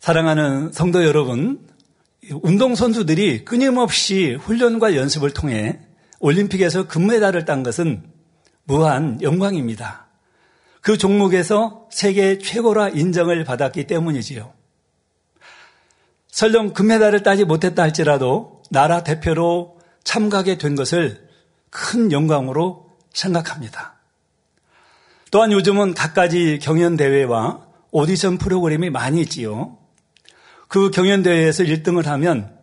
사랑하는 성도 여러분, 운동선수들이 끊임없이 훈련과 연습을 통해 올림픽에서 금메달을 딴 것은 무한 영광입니다. 그 종목에서 세계 최고라 인정을 받았기 때문이지요. 설령 금메달을 따지 못했다 할지라도 나라 대표로 참가하게 된 것을 큰 영광으로 생각합니다. 또한 요즘은 갖가지 경연대회와 오디션 프로그램이 많이 있지요. 그 경연대회에서 1등을 하면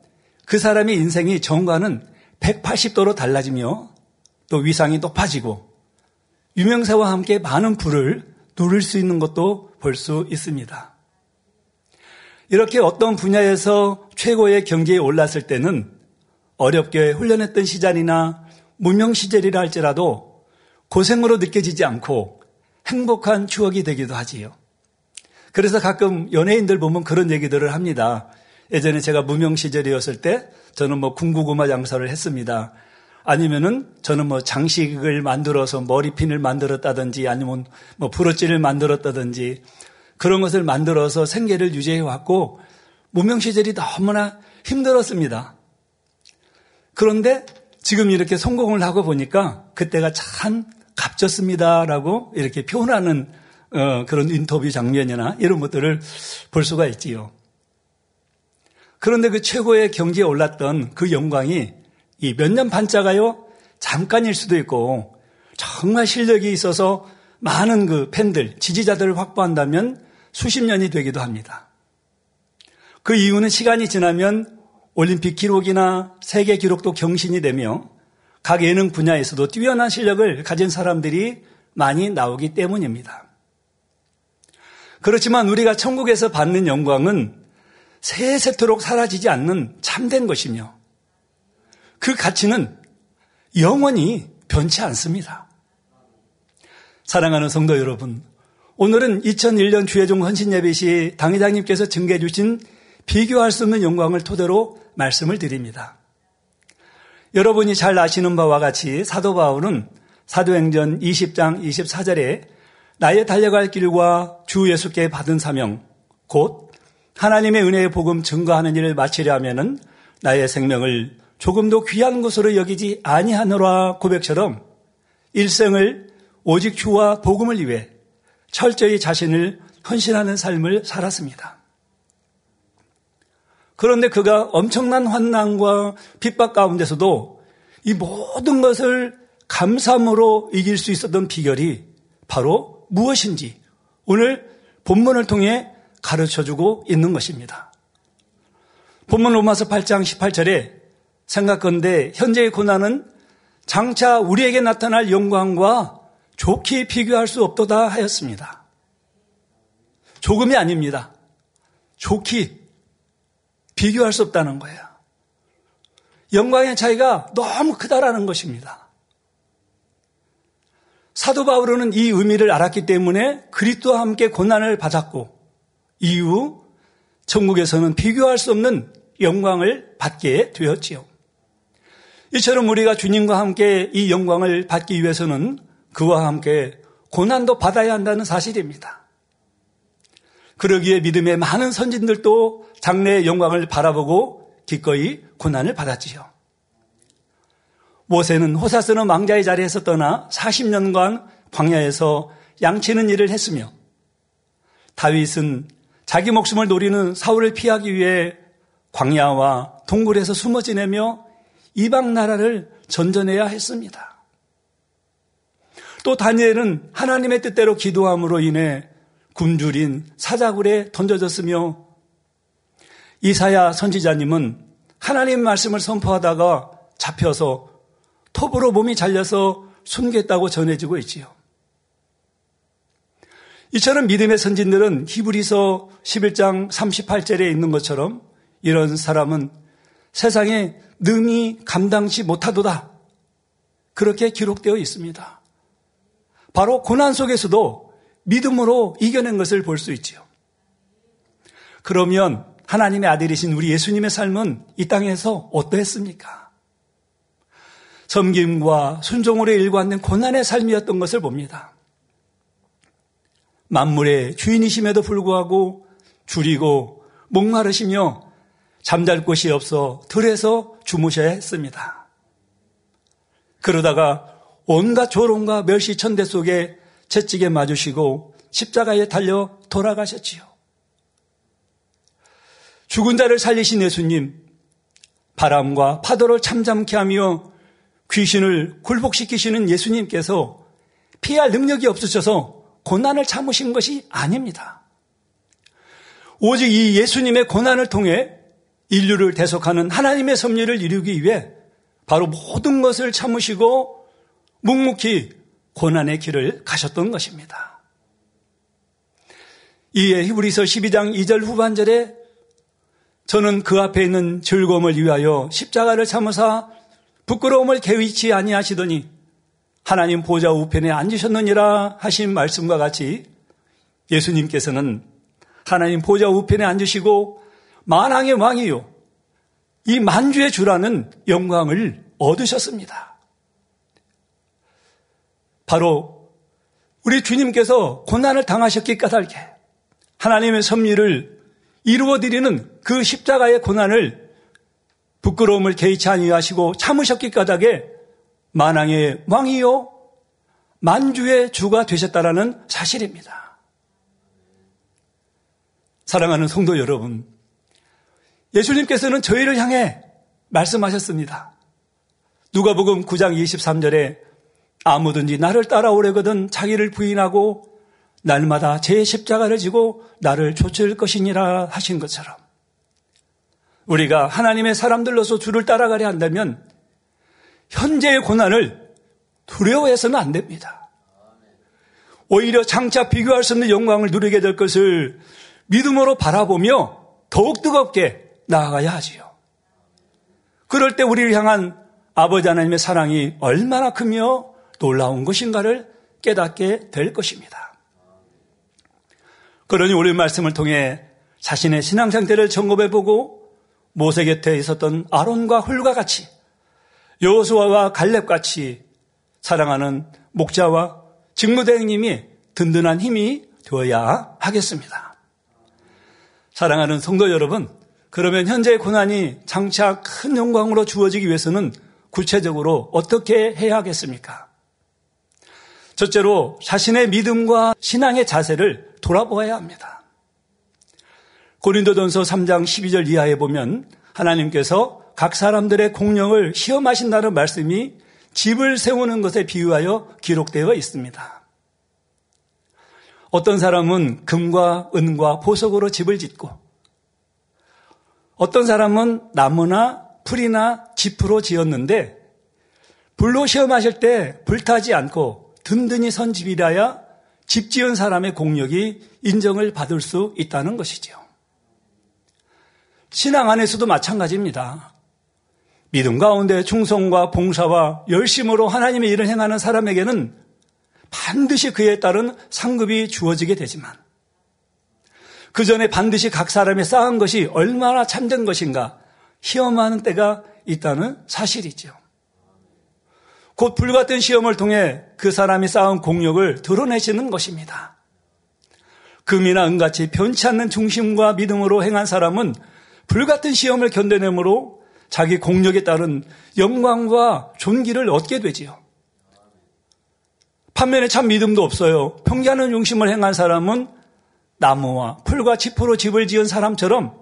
그 사람의 인생이 전과는 180도로 달라지며 또 위상이 높아지고 유명세와 함께 많은 부를 누릴 수 있는 것도 볼 수 있습니다. 이렇게 어떤 분야에서 최고의 경지에 올랐을 때는 어렵게 훈련했던 시절이나 무명 시절이라 할지라도 고생으로 느껴지지 않고 행복한 추억이 되기도 하지요. 그래서 가끔 연예인들 보면 그런 얘기들을 합니다. 예전에 제가 무명 시절이었을 때 저는 뭐 군고구마 장사를 했습니다. 아니면은 저는 뭐 장식을 만들어서 머리핀을 만들었다든지 아니면 뭐 브로치를 만들었다든지 그런 것을 만들어서 생계를 유지해 왔고 무명 시절이 너무나 힘들었습니다. 그런데 지금 이렇게 성공을 하고 보니까 그때가 참 값졌습니다라고 이렇게 표현하는 어, 그런 인터뷰 장면이나 이런 것들을 볼 수가 있지요. 그런데 그 최고의 경지에 올랐던 그 영광이 이 몇 년 반짜가요 잠깐일 수도 있고 정말 실력이 있어서 많은 그 팬들, 지지자들을 확보한다면 수십 년이 되기도 합니다. 그 이유는 시간이 지나면 올림픽 기록이나 세계 기록도 경신이 되며 각 예능 분야에서도 뛰어난 실력을 가진 사람들이 많이 나오기 때문입니다. 그렇지만 우리가 천국에서 받는 영광은 세세토록 사라지지 않는 참된 것이며 그 가치는 영원히 변치 않습니다. 사랑하는 성도 여러분, 오늘은 2001년 주회종 헌신예배 시 당회장님께서 증거해 주신 비교할 수 없는 영광을 토대로 말씀을 드립니다. 여러분이 잘 아시는 바와 같이 사도 바울은 사도행전 20장 24절에 나의 달려갈 길과 주 예수께 받은 사명, 곧 하나님의 은혜의 복음 증거하는 일을 마치려 하면은 나의 생명을 조금도 귀한 것으로 여기지 아니하노라 고백처럼 일생을 오직 주와 복음을 위해 철저히 자신을 헌신하는 삶을 살았습니다. 그런데 그가 엄청난 환난과 핍박 가운데서도 이 모든 것을 감사함으로 이길 수 있었던 비결이 바로 무엇인지 오늘 본문을 통해 가르쳐 주고 있는 것입니다. 본문 로마서 8장 18절에 생각건데 현재의 고난은 장차 우리에게 나타날 영광과 좋게 비교할 수 없도다 하였습니다. 조금이 아닙니다. 좋게 비교할 수 없다는 거예요. 영광의 차이가 너무 크다라는 것입니다. 사도 바울은 이 의미를 알았기 때문에 그리스도와 함께 고난을 받았고 이후 천국에서는 비교할 수 없는 영광을 받게 되었지요. 이처럼 우리가 주님과 함께 이 영광을 받기 위해서는 그와 함께 고난도 받아야 한다는 사실입니다. 그러기에 믿음의 많은 선진들도 장래의 영광을 바라보고 기꺼이 고난을 받았지요. 모세는 호사스는 왕자의 자리에서 떠나 40년간 광야에서 양치는 일을 했으며 다윗은 자기 목숨을 노리는 사울을 피하기 위해 광야와 동굴에서 숨어 지내며 이방 나라를 전전해야 했습니다. 또 다니엘은 하나님의 뜻대로 기도함으로 인해 굶주린 사자굴에 던져졌으며 이사야 선지자님은 하나님 말씀을 선포하다가 잡혀서 톱으로 몸이 잘려서 숨겠다고 전해지고 있지요. 이처럼 믿음의 선진들은 히브리서 11장 38절에 있는 것처럼 이런 사람은 세상에 능히 감당치 못하도다. 그렇게 기록되어 있습니다. 바로 고난 속에서도 믿음으로 이겨낸 것을 볼 수 있지요. 그러면 하나님의 아들이신 우리 예수님의 삶은 이 땅에서 어떠했습니까? 섬김과 순종으로 일관된 고난의 삶이었던 것을 봅니다. 만물의 주인이심에도 불구하고 줄이고 목마르시며 잠잘 곳이 없어 들에서 주무셔야 했습니다. 그러다가 온갖 조롱과 멸시 천대 속에 채찍에 맞으시고 십자가에 달려 돌아가셨지요. 죽은 자를 살리신 예수님, 바람과 파도를 참잠케 하며 귀신을 굴복시키시는 예수님께서 피할 능력이 없으셔서 고난을 참으신 것이 아닙니다. 오직 이 예수님의 고난을 통해 인류를 대속하는 하나님의 섭리를 이루기 위해 바로 모든 것을 참으시고 묵묵히 고난의 길을 가셨던 것입니다. 이에 히브리서 12장 2절 후반절에 저는 그 앞에 있는 즐거움을 위하여 십자가를 참으사 부끄러움을 개의치 아니하시더니 하나님 보좌 우편에 앉으셨느니라 하신 말씀과 같이 예수님께서는 하나님 보좌 우편에 앉으시고 만왕의 왕이요 이 만주의 주라는 영광을 얻으셨습니다. 바로 우리 주님께서 고난을 당하셨기 까닭에 하나님의 섭리를 이루어 드리는 그 십자가의 고난을 부끄러움을 개의치 아니하시고 참으셨기 까닭에 만왕의 왕이요 만주의 주가 되셨다라는 사실입니다. 사랑하는 성도 여러분, 예수님께서는 저희를 향해 말씀하셨습니다. 누가복음 9장 23절에 아무든지 나를 따라오려거든 자기를 부인하고 날마다 제 십자가를 지고 나를 쫓을 것이니라 하신 것처럼 우리가 하나님의 사람들로서 주를 따라가려 한다면 현재의 고난을 두려워해서는 안 됩니다. 오히려 장차 비교할 수 없는 영광을 누리게 될 것을 믿음으로 바라보며 더욱 뜨겁게 나아가야 하지요. 그럴 때 우리를 향한 아버지 하나님의 사랑이 얼마나 크며 놀라운 것인가를 깨닫게 될 것입니다. 그러니 오늘 말씀을 통해 자신의 신앙 상태를 점검해 보고 모세 곁에 있었던 아론과 훌과 같이 여호수아와 갈렙 같이 사랑하는 목자와 직무대행님이 든든한 힘이 되어야 하겠습니다. 사랑하는 성도 여러분, 그러면 현재의 고난이 장차 큰 영광으로 주어지기 위해서는 구체적으로 어떻게 해야 하겠습니까? 첫째로 자신의 믿음과 신앙의 자세를 돌아보아야 합니다. 고린도전서 3장 12절 이하에 보면 하나님께서 각 사람들의 공력을 시험하신다는 말씀이 집을 세우는 것에 비유하여 기록되어 있습니다. 어떤 사람은 금과 은과 보석으로 집을 짓고 어떤 사람은 나무나 풀이나 짚으로 지었는데 불로 시험하실 때 불타지 않고 든든히 선 집이라야 집 지은 사람의 공력이 인정을 받을 수 있다는 것이죠. 신앙 안에서도 마찬가지입니다. 믿음 가운데 충성과 봉사와 열심으로 하나님의 일을 행하는 사람에게는 반드시 그에 따른 상급이 주어지게 되지만 그 전에 반드시 각 사람이 쌓은 것이 얼마나 참된 것인가 시험하는 때가 있다는 사실이죠. 곧 불같은 시험을 통해 그 사람이 쌓은 공력을 드러내시는 것입니다. 금이나 은같이 변치 않는 중심과 믿음으로 행한 사람은 불같은 시험을 견뎌내므로 자기 공력에 따른 영광과 존귀를 얻게 되지요. 반면에 참 믿음도 없어요. 평기하는 중심을 행한 사람은 나무와 풀과 지포로 집을 지은 사람처럼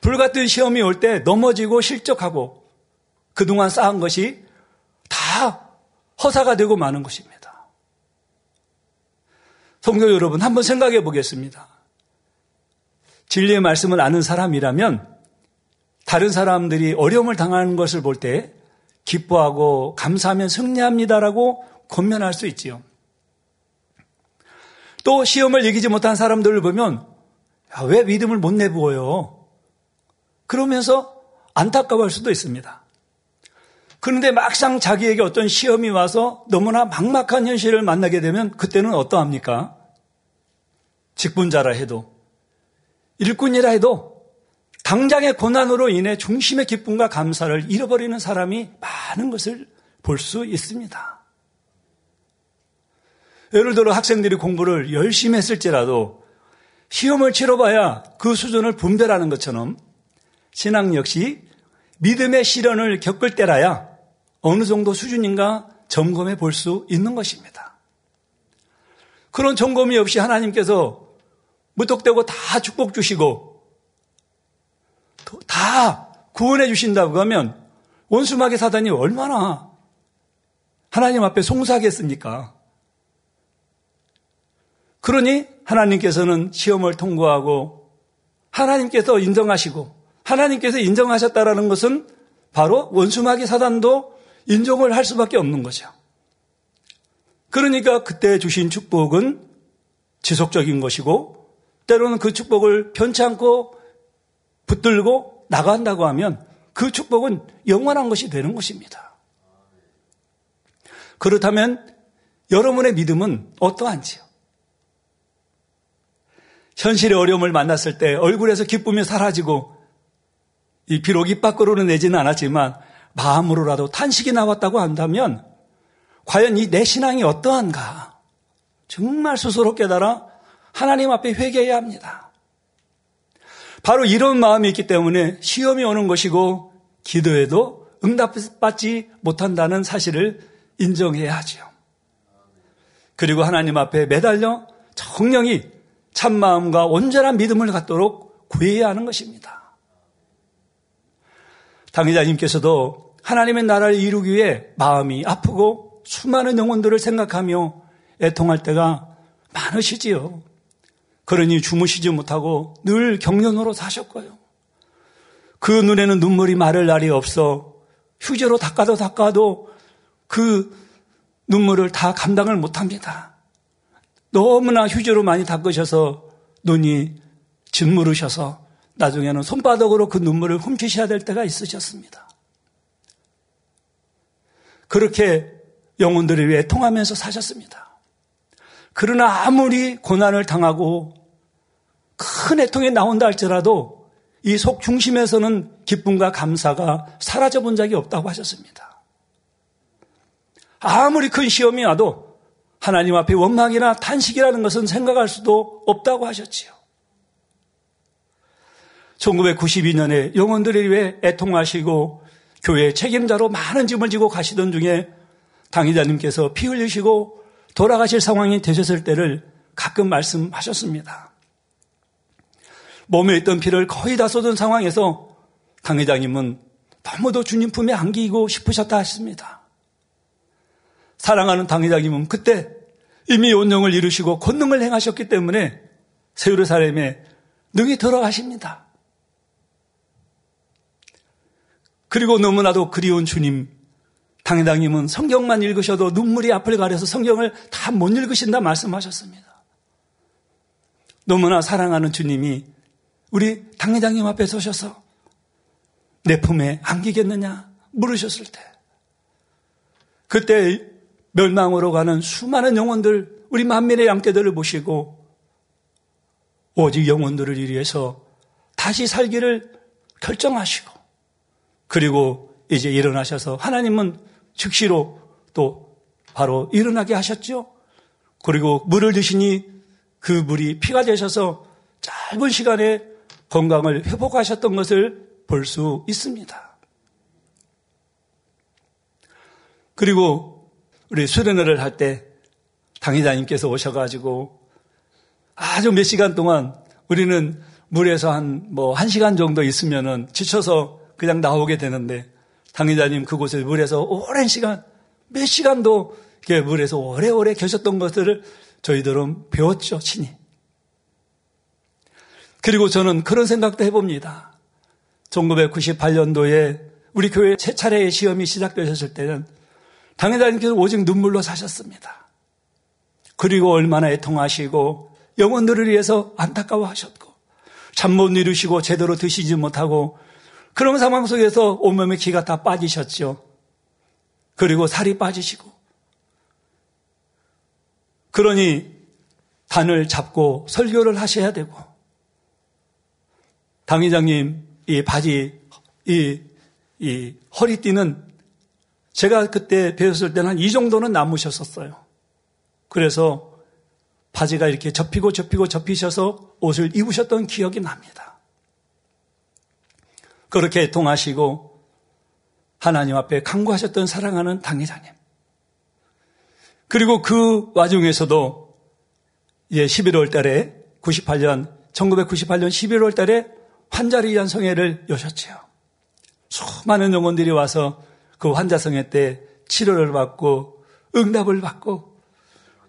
불같은 시험이 올 때 넘어지고 실족하고 그동안 쌓은 것이 다 허사가 되고 마는 것입니다. 성도 여러분, 한번 생각해 보겠습니다. 진리의 말씀을 아는 사람이라면 다른 사람들이 어려움을 당하는 것을 볼 때 기뻐하고 감사하면 승리합니다라고 권면할 수 있지요. 또 시험을 이기지 못한 사람들을 보면 야, 왜 믿음을 못 내부어요? 그러면서 안타까워할 수도 있습니다. 그런데 막상 자기에게 어떤 시험이 와서 너무나 막막한 현실을 만나게 되면 그때는 어떠합니까? 직분자라 해도 일꾼이라 해도 당장의 고난으로 인해 중심의 기쁨과 감사를 잃어버리는 사람이 많은 것을 볼 수 있습니다. 예를 들어 학생들이 공부를 열심히 했을지라도 시험을 치러봐야 그 수준을 분별하는 것처럼 신앙 역시 믿음의 시련을 겪을 때라야 어느 정도 수준인가 점검해 볼 수 있는 것입니다. 그런 점검이 없이 하나님께서 무턱대고 다 축복 주시고 다 구원해 주신다고 하면 원수마귀 사단이 얼마나 하나님 앞에 송사하겠습니까? 그러니 하나님께서는 시험을 통과하고 하나님께서 인정하시고 하나님께서 인정하셨다라는 것은 바로 원수마귀 사단도 인정을 할 수밖에 없는 거죠. 그러니까 그때 주신 축복은 지속적인 것이고 때로는 그 축복을 편치 않고 붙들고 나간다고 하면 그 축복은 영원한 것이 되는 것입니다. 그렇다면 여러분의 믿음은 어떠한지요? 현실의 어려움을 만났을 때 얼굴에서 기쁨이 사라지고 이 비록 입 밖으로는 내지는 않았지만 마음으로라도 탄식이 나왔다고 한다면 과연 이 내 신앙이 어떠한가? 정말 스스로 깨달아 하나님 앞에 회개해야 합니다. 바로 이런 마음이 있기 때문에 시험이 오는 것이고 기도에도 응답받지 못한다는 사실을 인정해야 하죠. 그리고 하나님 앞에 매달려 정령이 참마음과 온전한 믿음을 갖도록 구해야 하는 것입니다. 당회자님께서도 하나님의 나라를 이루기 위해 마음이 아프고 수많은 영혼들을 생각하며 애통할 때가 많으시지요. 그러니 주무시지 못하고 늘 경련으로 사셨고요. 그 눈에는 눈물이 마를 날이 없어 휴지로 닦아도 닦아도 그 눈물을 다 감당을 못합니다. 너무나 휴지로 많이 닦으셔서 눈이 짓무르셔서 나중에는 손바닥으로 그 눈물을 훔치셔야 될 때가 있으셨습니다. 그렇게 영혼들을 위해 통하면서 사셨습니다. 그러나 아무리 고난을 당하고 큰 애통이 나온다 할지라도 이 속 중심에서는 기쁨과 감사가 사라져 본 적이 없다고 하셨습니다. 아무리 큰 시험이 와도 하나님 앞에 원망이나 탄식이라는 것은 생각할 수도 없다고 하셨지요. 1992년에 영혼들을 위해 애통하시고 교회 책임자로 많은 짐을 지고 가시던 중에 당의자님께서 피 흘리시고 돌아가실 상황이 되셨을 때를 가끔 말씀하셨습니다. 몸에 있던 피를 거의 다 쏟은 상황에서 당회장님은 너무도 주님 품에 안기고 싶으셨다 하십니다. 사랑하는 당회장님은 그때 이미 온영을 이루시고 권능을 행하셨기 때문에 세우르사렘에 능히 들어가십니다. 그리고 너무나도 그리운 주님, 당회장님은 성경만 읽으셔도 눈물이 앞을 가려서 성경을 다 못 읽으신다 말씀하셨습니다. 너무나 사랑하는 주님이 우리 당회장님 앞에 서셔서 내 품에 안기겠느냐 물으셨을 때 그때 멸망으로 가는 수많은 영혼들, 우리 만민의 양떼들을 보시고 오직 영혼들을 위해서 다시 살기를 결정하시고 그리고 이제 일어나셔서 하나님은 즉시로 또 바로 일어나게 하셨죠. 그리고 물을 드시니 그 물이 피가 되셔서 짧은 시간에 건강을 회복하셨던 것을 볼 수 있습니다. 그리고 우리 수련회를 할 때 당의자님께서 오셔가지고 아주 몇 시간 동안 우리는 물에서 한, 뭐, 한 시간 정도 있으면은 지쳐서 그냥 나오게 되는데 당의자님 그곳에 물에서 오랜 시간, 몇 시간도 물에서 오래오래 계셨던 것들을 저희들은 배웠죠, 친히. 그리고 저는 그런 생각도 해봅니다. 1998년도에 우리 교회 세 차례의 시험이 시작되셨을 때는 당회자님께서 오직 눈물로 사셨습니다. 그리고 얼마나 애통하시고 영혼들을 위해서 안타까워하셨고 잠 못 이루시고 제대로 드시지 못하고 그런 상황 속에서 온몸에 기가 다 빠지셨죠. 그리고 살이 빠지시고 그러니 단을 잡고 설교를 하셔야 되고 당회장님 이 바지 이, 이 허리띠는 제가 그때 배웠을 때는 한 이 정도는 남으셨었어요. 그래서 바지가 이렇게 접히고 접히고 접히셔서 옷을 입으셨던 기억이 납니다. 그렇게 통하시고 하나님 앞에 강구하셨던 사랑하는 당회장님. 그리고 그 와중에서도 예, 11월 달에 98년 1998년 11월 달에 환자를 위한 성회를 여셨지요. 수많은 영혼들이 와서 그 환자 성회 때 치료를 받고 응답을 받고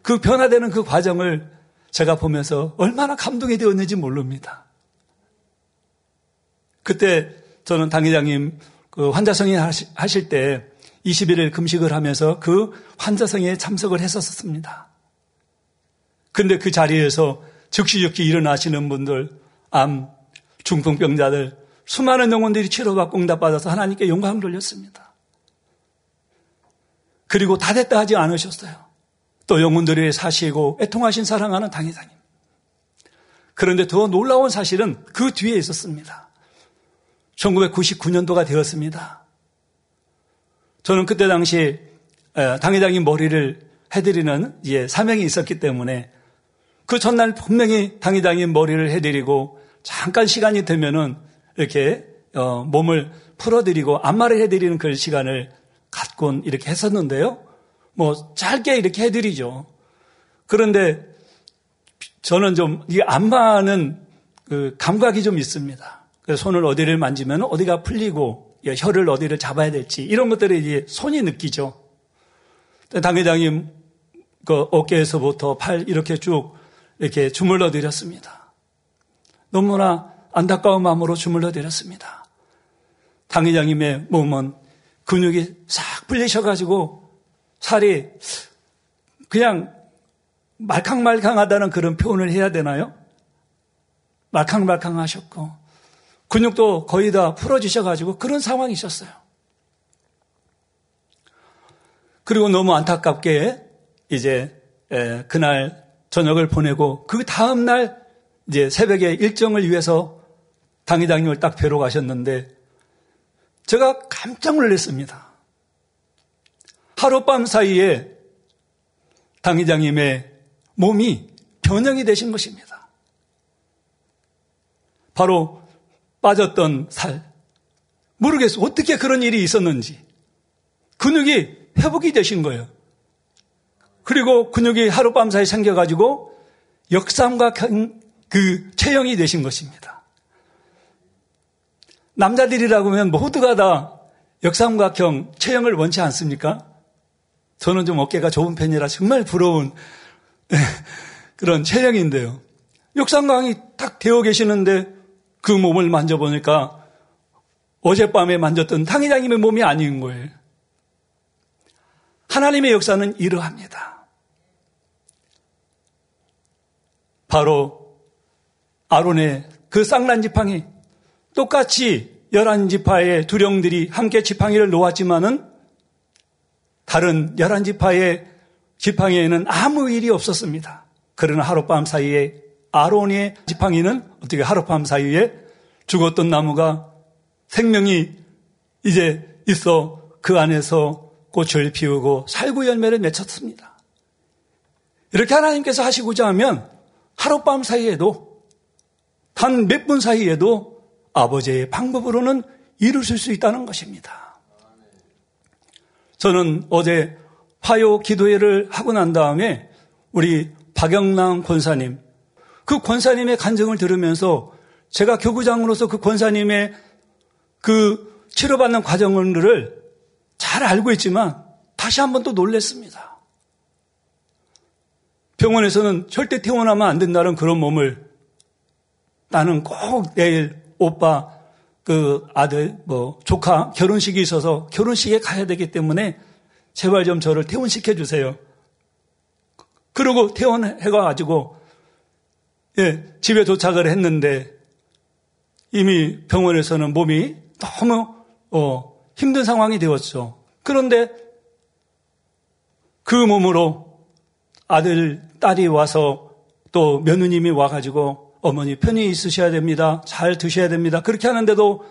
그 변화되는 그 과정을 제가 보면서 얼마나 감동이 되었는지 모릅니다. 그때 저는 당회장님 그 환자성에 하실 때 21일 금식을 하면서 그 환자성에 참석을 했었습니다. 근데 그 자리에서 즉시 즉시 일어나시는 분들, 암, 중풍병자들, 수많은 영혼들이 치료받고 응답받아서 하나님께 영광 돌렸습니다. 그리고 다 됐다 하지 않으셨어요. 또 영혼들이 사시고 애통하신 사랑하는 당회장님. 그런데 더 놀라운 사실은 그 뒤에 있었습니다. 1999년도가 되었습니다. 저는 그때 당시 당회장님 머리를 해드리는 사명이 있었기 때문에 그 전날 분명히 당회장님 머리를 해드리고 잠깐 시간이 되면은 이렇게 어, 몸을 풀어드리고 안마를 해드리는 그 시간을 갖곤 이렇게 했었는데요. 뭐 짧게 이렇게 해드리죠. 그런데 저는 좀 이 안마는 그 감각이 좀 있습니다. 그래서 손을 어디를 만지면 어디가 풀리고 혀를 어디를 잡아야 될지 이런 것들을 이제 손이 느끼죠. 당회장님 그 어깨에서부터 팔 이렇게 쭉 이렇게 주물러 드렸습니다. 너무나 안타까운 마음으로 주물러 드렸습니다. 당회장님의 몸은 근육이 싹 풀리셔가지고 살이 그냥 말캉말캉하다는 그런 표현을 해야 되나요? 말캉말캉하셨고 근육도 거의 다 풀어지셔가지고 그런 상황이셨어요. 그리고 너무 안타깝게 이제 그날 저녁을 보내고 그 다음 날 이제 새벽에 일정을 위해서 당회장님을 딱 뵈러 가셨는데 제가 깜짝 놀랐습니다. 하룻밤 사이에 당회장님의 몸이 변형이 되신 것입니다. 바로 빠졌던 살. 모르겠어. 어떻게 그런 일이 있었는지. 근육이 회복이 되신 거예요. 그리고 근육이 하룻밤 사이 생겨가지고 역삼각형 그 체형이 되신 것입니다. 남자들이라고 하면 모두가 다 역삼각형 체형을 원치 않습니까? 저는 좀 어깨가 좁은 편이라 정말 부러운 그런 체형인데요. 역삼각이 딱 되어 계시는데 그 몸을 만져보니까 어젯밤에 만졌던 당회장님의 몸이 아닌 거예요. 하나님의 역사는 이러합니다. 바로 아론의 그 쌍난 지팡이 똑같이 열한 지파의 두령들이 함께 지팡이를 놓았지만은 다른 열한 지파의 지팡이에는 아무 일이 없었습니다. 그러나 하룻밤 사이에 아론의 지팡이는 어떻게 하룻밤 사이에 죽었던 나무가 생명이 이제 있어 그 안에서 꽃을 피우고 살구 열매를 맺혔습니다. 이렇게 하나님께서 하시고자 하면 하룻밤 사이에도 단 몇 분 사이에도 아버지의 방법으로는 이루실 수 있다는 것입니다. 저는 어제 화요 기도회를 하고 난 다음에 우리 박영남 권사님, 그 권사님의 간증을 들으면서 제가 교구장으로서 그 권사님의 그 치료받는 과정을 잘 알고 있지만 다시 한번 또 놀랬습니다. 병원에서는 절대 퇴원하면 안 된다는 그런 몸을 나는 꼭 내일 오빠 그 아들 뭐 조카 결혼식이 있어서 결혼식에 가야 되기 때문에 제발 좀 저를 퇴원시켜 주세요. 그러고 퇴원해 가지고 예, 집에 도착을 했는데 이미 병원에서는 몸이 너무 어, 힘든 상황이 되었죠. 그런데 그 몸으로 아들, 딸이 와서 또 며느님이 와가지고 어머니 편히 있으셔야 됩니다. 잘 드셔야 됩니다. 그렇게 하는데도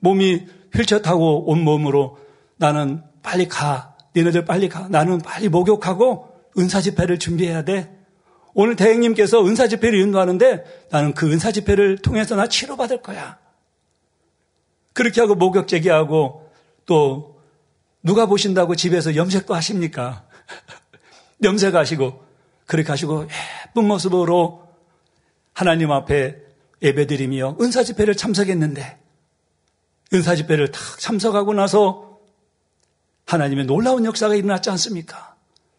몸이 휠체어 타고 온 몸으로 나는 빨리 가. 니네들 빨리 가. 나는 빨리 목욕하고 은사 집회를 준비해야 돼. 오늘 대행님께서 은사 집회를 인도하는데 나는 그 은사 집회를 통해서 나 치료받을 거야. 그렇게 하고 목욕 제기하고 또 누가 보신다고 집에서 염색도 하십니까? 염색하시고 그렇게 하시고 예쁜 모습으로 하나님 앞에 예배드리며 은사 집회를 참석했는데 은사 집회를 탁 참석하고 나서 하나님의 놀라운 역사가 일어났지 않습니까?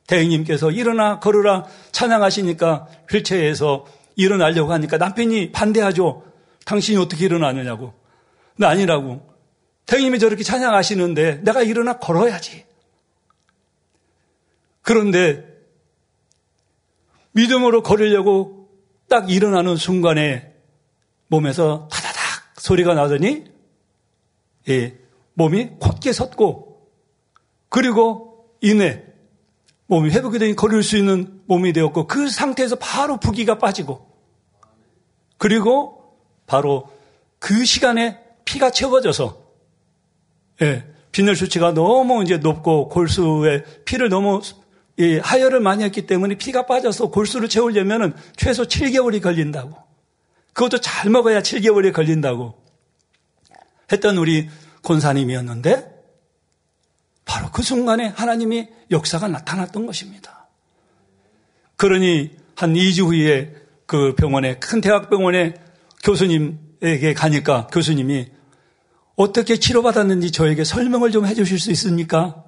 대행님께서 일어나 걸으라 찬양하시니까 휠체어에서 일어나려고 하니까 남편이 반대하죠. 당신이 어떻게 일어나느냐고. 나 아니라고. 대행님이 저렇게 찬양하시는데 내가 일어나 걸어야지. 그런데 믿음으로 걸으려고 딱 일어나는 순간에 몸에서 타다닥 소리가 나더니 예, 몸이 곧게 섰고 그리고 이내 몸이 회복이 걸을 수 있는 몸이 되었고 그 상태에서 바로 부기가 빠지고 그리고 바로 그 시간에 피가 채워져서 예, 빈혈 수치가 너무 이제 높고 골수에 피를 너무 예, 하혈을 많이 했기 때문에 피가 빠져서 골수를 채우려면 최소 7개월이 걸린다고. 그것도 잘 먹어야 7개월이 걸린다고 했던 우리 권사님이었는데 바로 그 순간에 하나님이 역사가 나타났던 것입니다. 그러니 한 2주 후에 그 병원에, 큰 대학병원에 교수님에게 가니까 교수님이 어떻게 치료받았는지 저에게 설명을 좀 해주실 수 있습니까?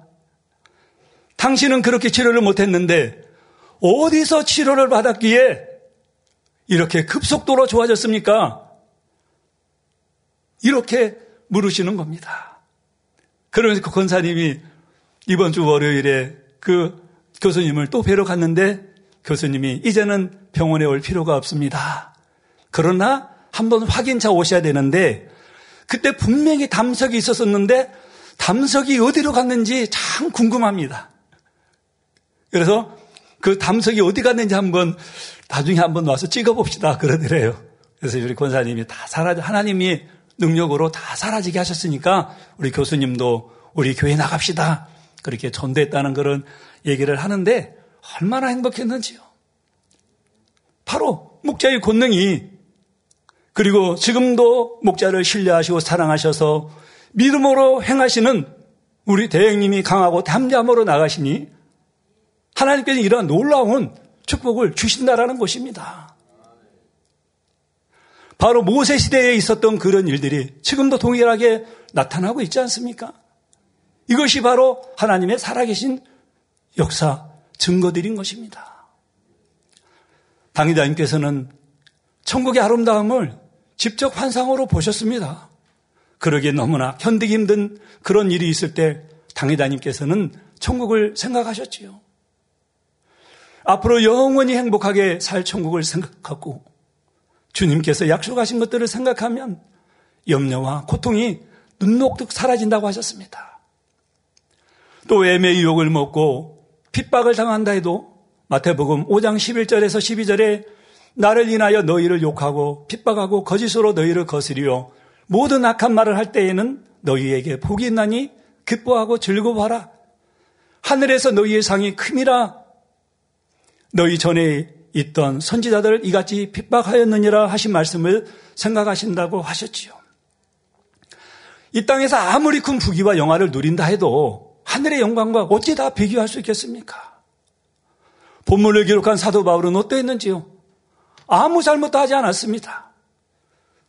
당신은 그렇게 치료를 못했는데 어디서 치료를 받았기에 이렇게 급속도로 좋아졌습니까? 이렇게 물으시는 겁니다. 그러면서 그 권사님이 이번 주 월요일에 그 교수님을 또 뵈러 갔는데 교수님이 이제는 병원에 올 필요가 없습니다. 그러나 한번 확인차 오셔야 되는데 그때 분명히 담석이 있었었는데 담석이 어디로 갔는지 참 궁금합니다. 그래서 그 담석이 어디 갔는지 한번 나중에 한번 와서 찍어봅시다. 그러더래요. 그래서 우리 권사님이 다 사라져, 하나님이 능력으로 다 사라지게 하셨으니까 우리 교수님도 우리 교회 나갑시다. 그렇게 전도했다는 그런 얘기를 하는데 얼마나 행복했는지요. 바로 목자의 권능이 그리고 지금도 목자를 신뢰하시고 사랑하셔서 믿음으로 행하시는 우리 대행님이 강하고 담대함으로 나가시니 하나님께서 이러한 놀라운 축복을 주신다라는 것입니다. 바로 모세 시대에 있었던 그런 일들이 지금도 동일하게 나타나고 있지 않습니까? 이것이 바로 하나님의 살아계신 역사 증거들인 것입니다. 당의자님께서는 천국의 아름다움을 직접 환상으로 보셨습니다. 그러기에 너무나 견디기 힘든 그런 일이 있을 때 당의자님께서는 천국을 생각하셨지요. 앞으로 영원히 행복하게 살 천국을 생각하고 주님께서 약속하신 것들을 생각하면 염려와 고통이 눈녹듯 사라진다고 하셨습니다. 또 애매의 유혹을 먹고 핍박을 당한다 해도 마태복음 5장 11절에서 12절에 나를 인하여 너희를 욕하고 핍박하고 거짓으로 너희를 거스리요 모든 악한 말을 할 때에는 너희에게 복이 있나니 기뻐하고 즐거워하라 하늘에서 너희의 상이 큼이라 너희 전에 있던 선지자들을 이같이 핍박하였느니라 하신 말씀을 생각하신다고 하셨지요. 이 땅에서 아무리 큰 부귀와 영화를 누린다 해도 하늘의 영광과 어찌 다 비교할 수 있겠습니까? 본문을 기록한 사도 바울은 어떠했는지요? 아무 잘못도 하지 않았습니다.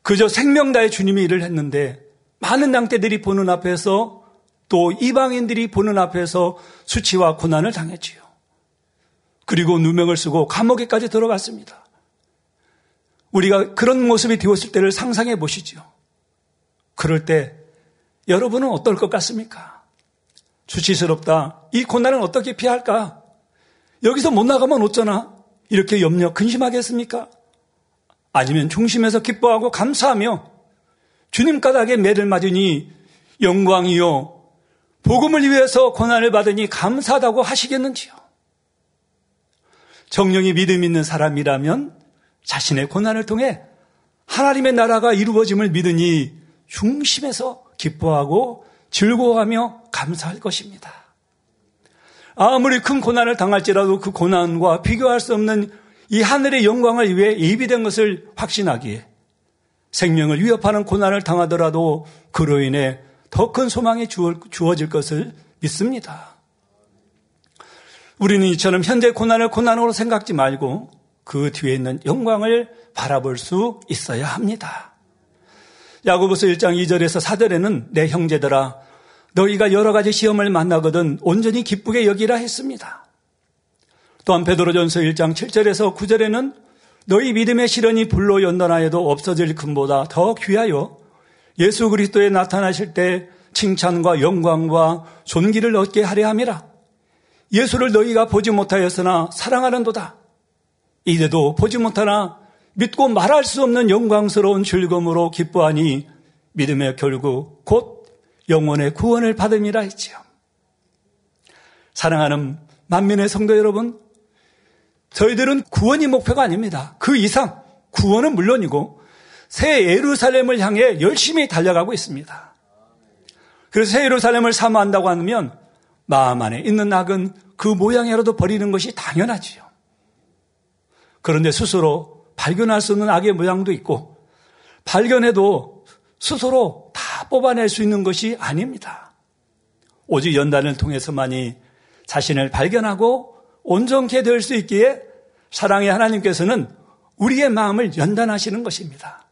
그저 생명다의 주님이 일을 했는데 많은 양떼들이 보는 앞에서 또 이방인들이 보는 앞에서 수치와 고난을 당했지요. 그리고 누명을 쓰고 감옥에까지 들어갔습니다. 우리가 그런 모습이 되었을 때를 상상해 보시죠. 그럴 때 여러분은 어떨 것 같습니까? 수치스럽다. 이 고난을 어떻게 피할까? 여기서 못 나가면 어쩌나? 이렇게 염려, 근심하겠습니까? 아니면 중심에서 기뻐하고 감사하며 주님 까닭에 매를 맞으니 영광이요. 복음을 위해서 고난을 받으니 감사하다고 하시겠는지요? 정령이 믿음 있는 사람이라면 자신의 고난을 통해 하나님의 나라가 이루어짐을 믿으니 중심에서 기뻐하고 즐거워하며 감사할 것입니다. 아무리 큰 고난을 당할지라도 그 고난과 비교할 수 없는 이 하늘의 영광을 위해 예비된 것을 확신하기에 생명을 위협하는 고난을 당하더라도 그로 인해 더 큰 소망이 주어질 것을 믿습니다. 우리는 이처럼 현재 고난을 고난으로 생각지 말고 그 뒤에 있는 영광을 바라볼 수 있어야 합니다. 야고보서 1장 2절에서 4절에는 내 형제들아 너희가 여러 가지 시험을 만나거든 온전히 기쁘게 여기라 했습니다. 또한 베드로전서 1장 7절에서 9절에는 너희 믿음의 시련이 불로 연단하여도 없어질 금보다 더 귀하여 예수 그리스도에 나타나실 때 칭찬과 영광과 존귀를 얻게 하려 함이라. 예수를 너희가 보지 못하였으나 사랑하는도다. 이래도 보지 못하나 믿고 말할 수 없는 영광스러운 즐거움으로 기뻐하니 믿음의 결국 곧 영혼의 구원을 받음이라 했지요. 사랑하는 만민의 성도 여러분, 저희들은 구원이 목표가 아닙니다. 그 이상 구원은 물론이고 새 예루살렘을 향해 열심히 달려가고 있습니다. 그래서 새 예루살렘을 사모한다고 하면 마음 안에 있는 악은 그 모양이라도 버리는 것이 당연하지요. 그런데 스스로 발견할 수 없는 악의 모양도 있고 발견해도 스스로 다 뽑아낼 수 있는 것이 아닙니다. 오직 연단을 통해서만이 자신을 발견하고 온전케 될 수 있기에 사랑의 하나님께서는 우리의 마음을 연단하시는 것입니다.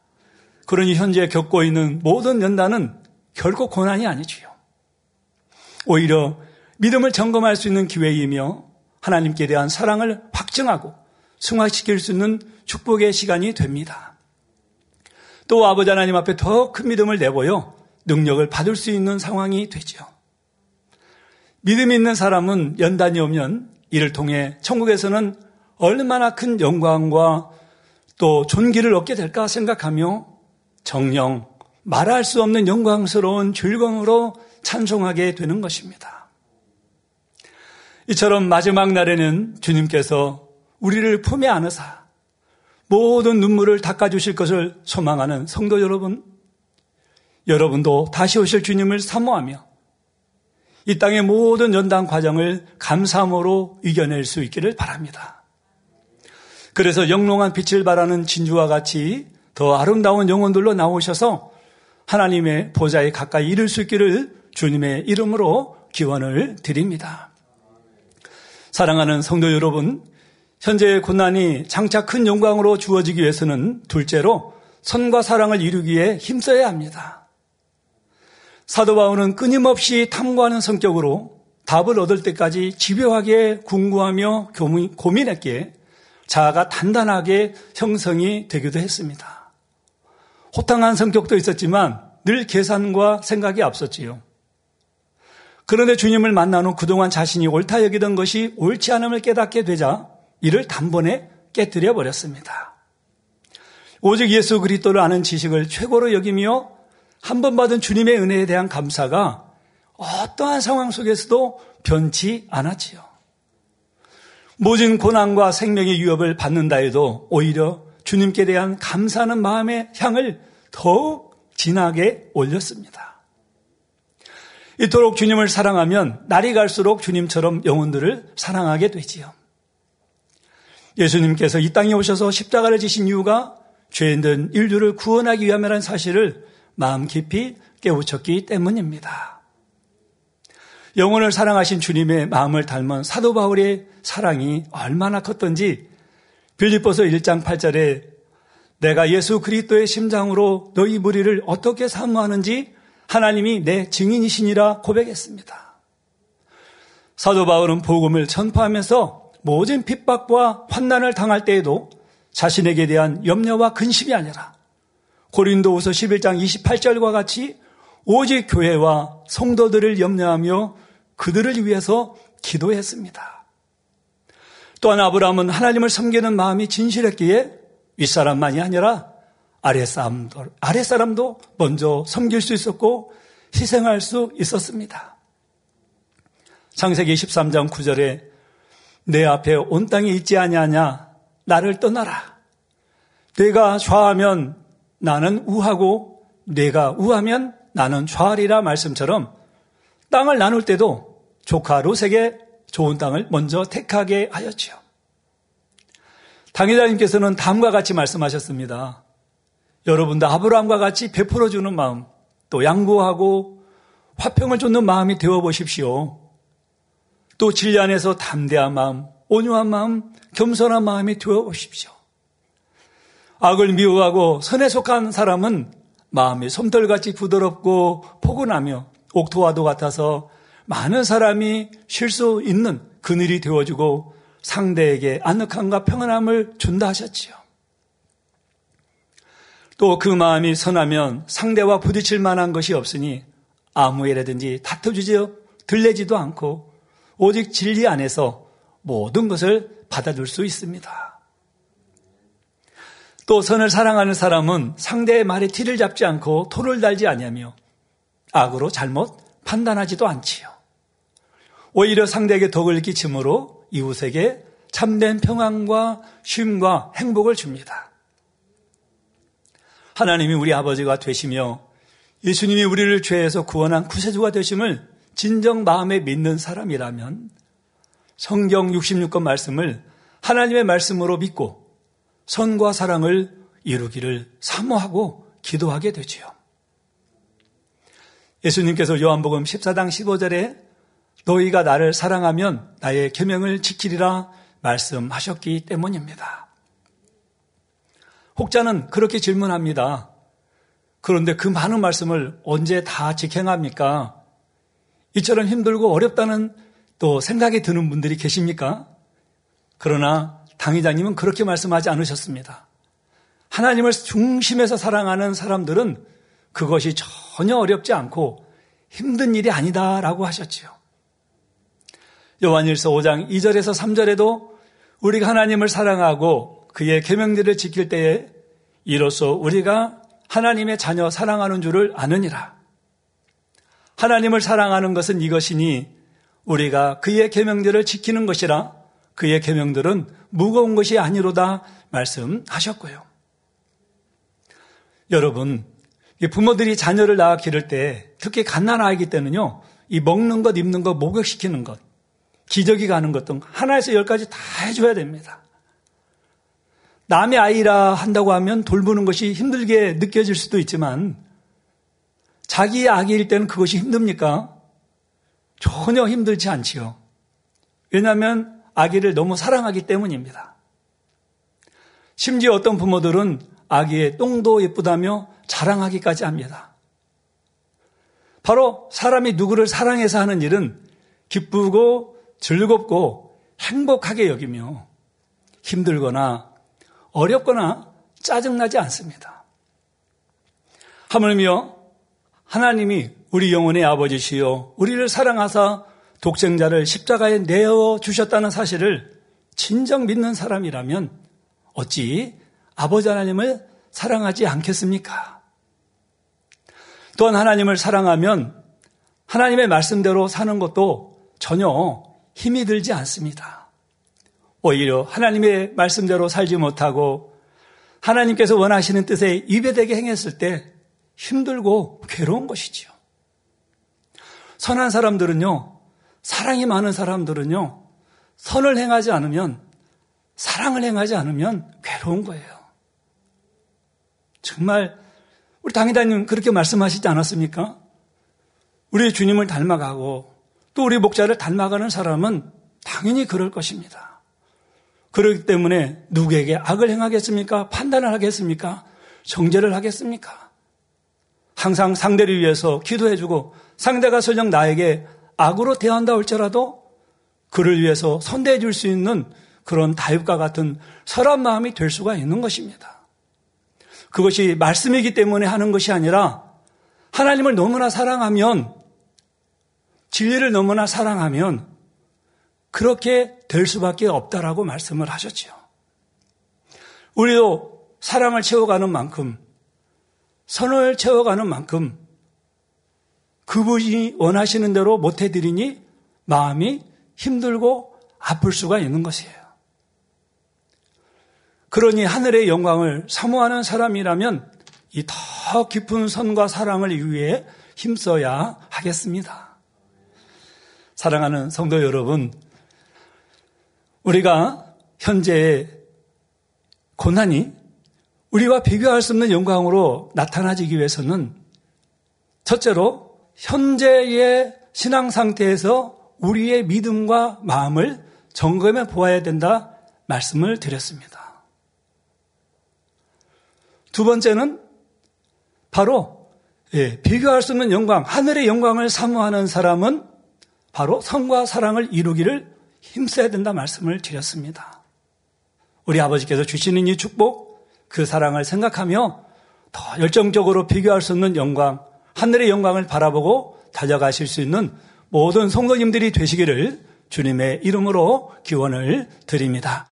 그러니 현재 겪고 있는 모든 연단은 결코 고난이 아니지요. 오히려 믿음을 점검할 수 있는 기회이며 하나님께 대한 사랑을 확증하고 승화시킬 수 있는 축복의 시간이 됩니다. 또 아버지 하나님 앞에 더 큰 믿음을 내보여 능력을 받을 수 있는 상황이 되죠. 믿음 있는 사람은 연단이 오면 이를 통해 천국에서는 얼마나 큰 영광과 또 존귀를 얻게 될까 생각하며 정령 말할 수 없는 영광스러운 즐거움으로 찬송하게 되는 것입니다. 이처럼 마지막 날에는 주님께서 우리를 품에 안으사 모든 눈물을 닦아주실 것을 소망하는 성도 여러분, 여러분도 다시 오실 주님을 사모하며 이 땅의 모든 연단 과정을 감사함으로 이겨낼 수 있기를 바랍니다. 그래서 영롱한 빛을 발하는 진주와 같이 더 아름다운 영혼들로 나오셔서 하나님의 보좌에 가까이 이를 수 있기를 주님의 이름으로 기원을 드립니다. 사랑하는 성도 여러분, 현재의 고난이 장차 큰 영광으로 주어지기 위해서는 둘째로 선과 사랑을 이루기에 힘써야 합니다. 사도 바울은 끊임없이 탐구하는 성격으로 답을 얻을 때까지 집요하게 궁구하며 고민했기에 자아가 단단하게 형성이 되기도 했습니다. 호탕한 성격도 있었지만 늘 계산과 생각이 앞섰지요. 그런데 주님을 만난 후 그동안 자신이 옳다 여기던 것이 옳지 않음을 깨닫게 되자 이를 단번에 깨뜨려 버렸습니다. 오직 예수 그리스도를 아는 지식을 최고로 여기며 한 번 받은 주님의 은혜에 대한 감사가 어떠한 상황 속에서도 변치 않았지요. 모진 고난과 생명의 위협을 받는다 해도 오히려 주님께 대한 감사하는 마음의 향을 더욱 진하게 올렸습니다. 이토록 주님을 사랑하면 날이 갈수록 주님처럼 영혼들을 사랑하게 되지요. 예수님께서 이 땅에 오셔서 십자가를 지신 이유가 죄인된 인류를 구원하기 위함이라는 사실을 마음 깊이 깨우쳤기 때문입니다. 영혼을 사랑하신 주님의 마음을 닮은 사도 바울의 사랑이 얼마나 컸던지 빌립보서 1장 8절에 내가 예수 그리스도의 심장으로 너희 무리를 어떻게 사모하는지 하나님이 내 증인이시니라 고백했습니다. 사도 바울은 복음을 전파하면서 모든 핍박과 환난을 당할 때에도 자신에게 대한 염려와 근심이 아니라 고린도후서 11장 28절과 같이 오직 교회와 성도들을 염려하며 그들을 위해서 기도했습니다. 또한 아브라함은 하나님을 섬기는 마음이 진실했기에 윗사람만이 아니라 아랫사람도, 아랫사람도 먼저 섬길 수 있었고 희생할 수 있었습니다. 창세기 13장 9절에 내 앞에 온 땅에 있지 아니하냐 나를 떠나라. 내가 좌하면 나는 우하고 내가 우하면 나는 좌하리라 말씀처럼 땅을 나눌 때도 조카 롯에게 좋은 땅을 먼저 택하게 하였지요. 당회장님께서는 다음과 같이 말씀하셨습니다. 여러분도 아브라함과 같이 베풀어 주는 마음, 또 양보하고 화평을 쫓는 마음이 되어 보십시오. 또 진리 안에서 담대한 마음, 온유한 마음, 겸손한 마음이 되어 보십시오. 악을 미워하고 선에 속한 사람은 마음이 솜털같이 부드럽고 포근하며 옥토와도 같아서 많은 사람이 쉴 수 있는 그늘이 되어주고 상대에게 안락함과 평안함을 준다 하셨지요. 또 그 마음이 선하면 상대와 부딪힐 만한 것이 없으니 아무 일에든지 다투지요 들레지도 않고 오직 진리 안에서 모든 것을 받아줄 수 있습니다. 또 선을 사랑하는 사람은 상대의 말에 티를 잡지 않고 토를 달지 아니하며 악으로 잘못 판단하지도 않지요. 오히려 상대에게 덕을 끼침으로 이웃에게 참된 평안과 쉼과 행복을 줍니다. 하나님이 우리 아버지가 되시며 예수님이 우리를 죄에서 구원한 구세주가 되심을 진정 마음에 믿는 사람이라면 성경 66권 말씀을 하나님의 말씀으로 믿고 선과 사랑을 이루기를 사모하고 기도하게 되지요. 예수님께서 요한복음 14장 15절에 너희가 나를 사랑하면 나의 계명을 지키리라 말씀하셨기 때문입니다. 혹자는 그렇게 질문합니다. 그런데 그 많은 말씀을 언제 다 직행합니까? 이처럼 힘들고 어렵다는 또 생각이 드는 분들이 계십니까? 그러나 당회장님은 그렇게 말씀하지 않으셨습니다. 하나님을 중심에서 사랑하는 사람들은 그것이 전혀 어렵지 않고 힘든 일이 아니다라고 하셨지요. 요한일서 5장 2절에서 3절에도 우리가 하나님을 사랑하고 그의 계명들을 지킬 때에 이로써 우리가 하나님의 자녀 사랑하는 줄을 아느니라. 하나님을 사랑하는 것은 이것이니 우리가 그의 계명들을 지키는 것이라 그의 계명들은 무거운 것이 아니로다 말씀하셨고요. 여러분, 부모들이 자녀를 낳아 기를 때 특히 갓난 아이기 때는요. 이 먹는 것, 입는 것, 목욕시키는 것, 기저귀 가는 것 등 하나에서 열까지 다 해줘야 됩니다. 남의 아이라 한다고 하면 돌보는 것이 힘들게 느껴질 수도 있지만 자기의 아기일 때는 그것이 힘듭니까? 전혀 힘들지 않지요. 왜냐하면 아기를 너무 사랑하기 때문입니다. 심지어 어떤 부모들은 아기의 똥도 예쁘다며 자랑하기까지 합니다. 바로 사람이 누구를 사랑해서 하는 일은 기쁘고 즐겁고 행복하게 여기며 힘들거나 어렵거나 짜증나지 않습니다. 하물며 하나님이 우리 영혼의 아버지시요 우리를 사랑하사 독생자를 십자가에 내어 주셨다는 사실을 진정 믿는 사람이라면 어찌 아버지 하나님을 사랑하지 않겠습니까? 또한 하나님을 사랑하면 하나님의 말씀대로 사는 것도 전혀 힘이 들지 않습니다. 오히려 하나님의 말씀대로 살지 못하고 하나님께서 원하시는 뜻에 입에대게 행했을 때 힘들고 괴로운 것이지요. 선한 사람들은요, 사랑이 많은 사람들은요, 선을 행하지 않으면, 사랑을 행하지 않으면 괴로운 거예요. 정말, 우리 당회장님 그렇게 말씀하시지 않았습니까? 우리 주님을 닮아가고, 또 우리 목자를 닮아가는 사람은 당연히 그럴 것입니다. 그렇기 때문에 누구에게 악을 행하겠습니까? 판단을 하겠습니까? 정죄를 하겠습니까? 항상 상대를 위해서 기도해주고 상대가 설령 나에게 악으로 대한다 할지라도 그를 위해서 선대해 줄 수 있는 그런 다윗과 같은 설한 마음이 될 수가 있는 것입니다. 그것이 말씀이기 때문에 하는 것이 아니라 하나님을 너무나 사랑하면 진리를 너무나 사랑하면 그렇게 될 수밖에 없다라고 말씀을 하셨지요. 우리도 사랑을 채워가는 만큼 선을 채워가는 만큼 그분이 원하시는 대로 못해드리니 마음이 힘들고 아플 수가 있는 것이에요. 그러니 하늘의 영광을 사모하는 사람이라면 이 더 깊은 선과 사랑을 위해 힘써야 하겠습니다. 사랑하는 성도 여러분, 우리가 현재 고난이 우리와 비교할 수 없는 영광으로 나타나지기 위해서는 첫째로 현재의 신앙 상태에서 우리의 믿음과 마음을 점검해 보아야 된다 말씀을 드렸습니다. 두 번째는 바로 예, 비교할 수 없는 영광, 하늘의 영광을 사모하는 사람은 바로 성과 사랑을 이루기를 힘써야 된다 말씀을 드렸습니다. 우리 아버지께서 주시는 이 축복, 그 사랑을 생각하며 더 열정적으로 비교할 수 없는 영광, 하늘의 영광을 바라보고 달려가실 수 있는 모든 성도님들이 되시기를 주님의 이름으로 기원을 드립니다.